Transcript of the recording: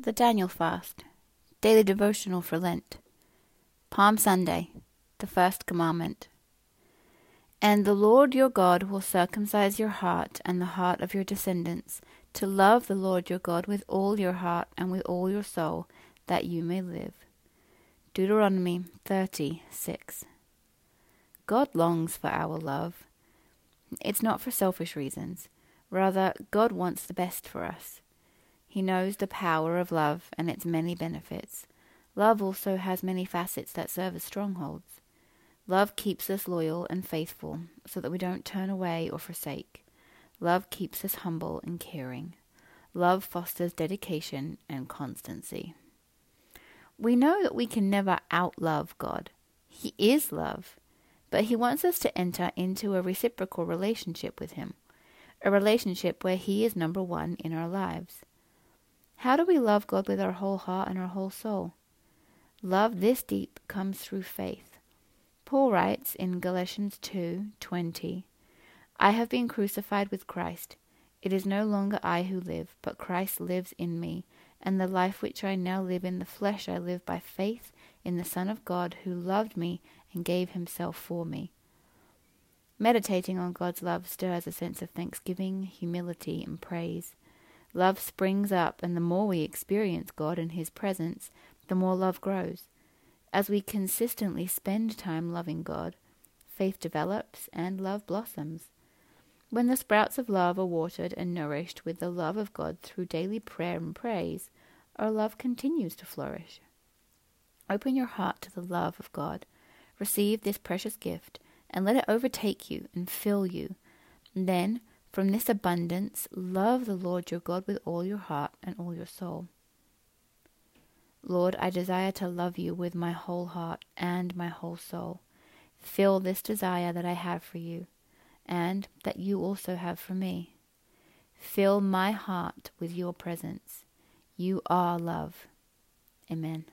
The Daniel Fast, Daily Devotional for Lent, Palm Sunday, the First Commandment. And the Lord your God will circumcise your heart and the heart of your descendants, to love the Lord your God with all your heart and with all your soul, that you may live. Deuteronomy 30:6. God longs for our love. It's not for selfish reasons. Rather, God wants the best for us. He knows the power of love and its many benefits. Love also has many facets that serve as strongholds. Love keeps us loyal and faithful so that we don't turn away or forsake. Love keeps us humble and caring. Love fosters dedication and constancy. We know that we can never outlove God. He is love, but He wants us to enter into a reciprocal relationship with Him, a relationship where He is number one in our lives. How do we love God with our whole heart and our whole soul? Love this deep comes through faith. Paul writes in Galatians 2:20, I have been crucified with Christ. It is no longer I who live, but Christ lives in me, and the life which I now live in the flesh I live by faith in the Son of God who loved me and gave himself for me. Meditating on God's love stirs a sense of thanksgiving, humility, and praise. Love springs up, and the more we experience God and His presence, the more love grows. As we consistently spend time loving God, faith develops and love blossoms. When the sprouts of love are watered and nourished with the love of God through daily prayer and praise, our love continues to flourish. Open your heart to the love of God. Receive this precious gift and let it overtake you and fill you. Then, from this abundance, love the Lord your God with all your heart and all your soul. Lord, I desire to love you with my whole heart and my whole soul. Fill this desire that I have for you, and that you also have for me. Fill my heart with your presence. You are love. Amen.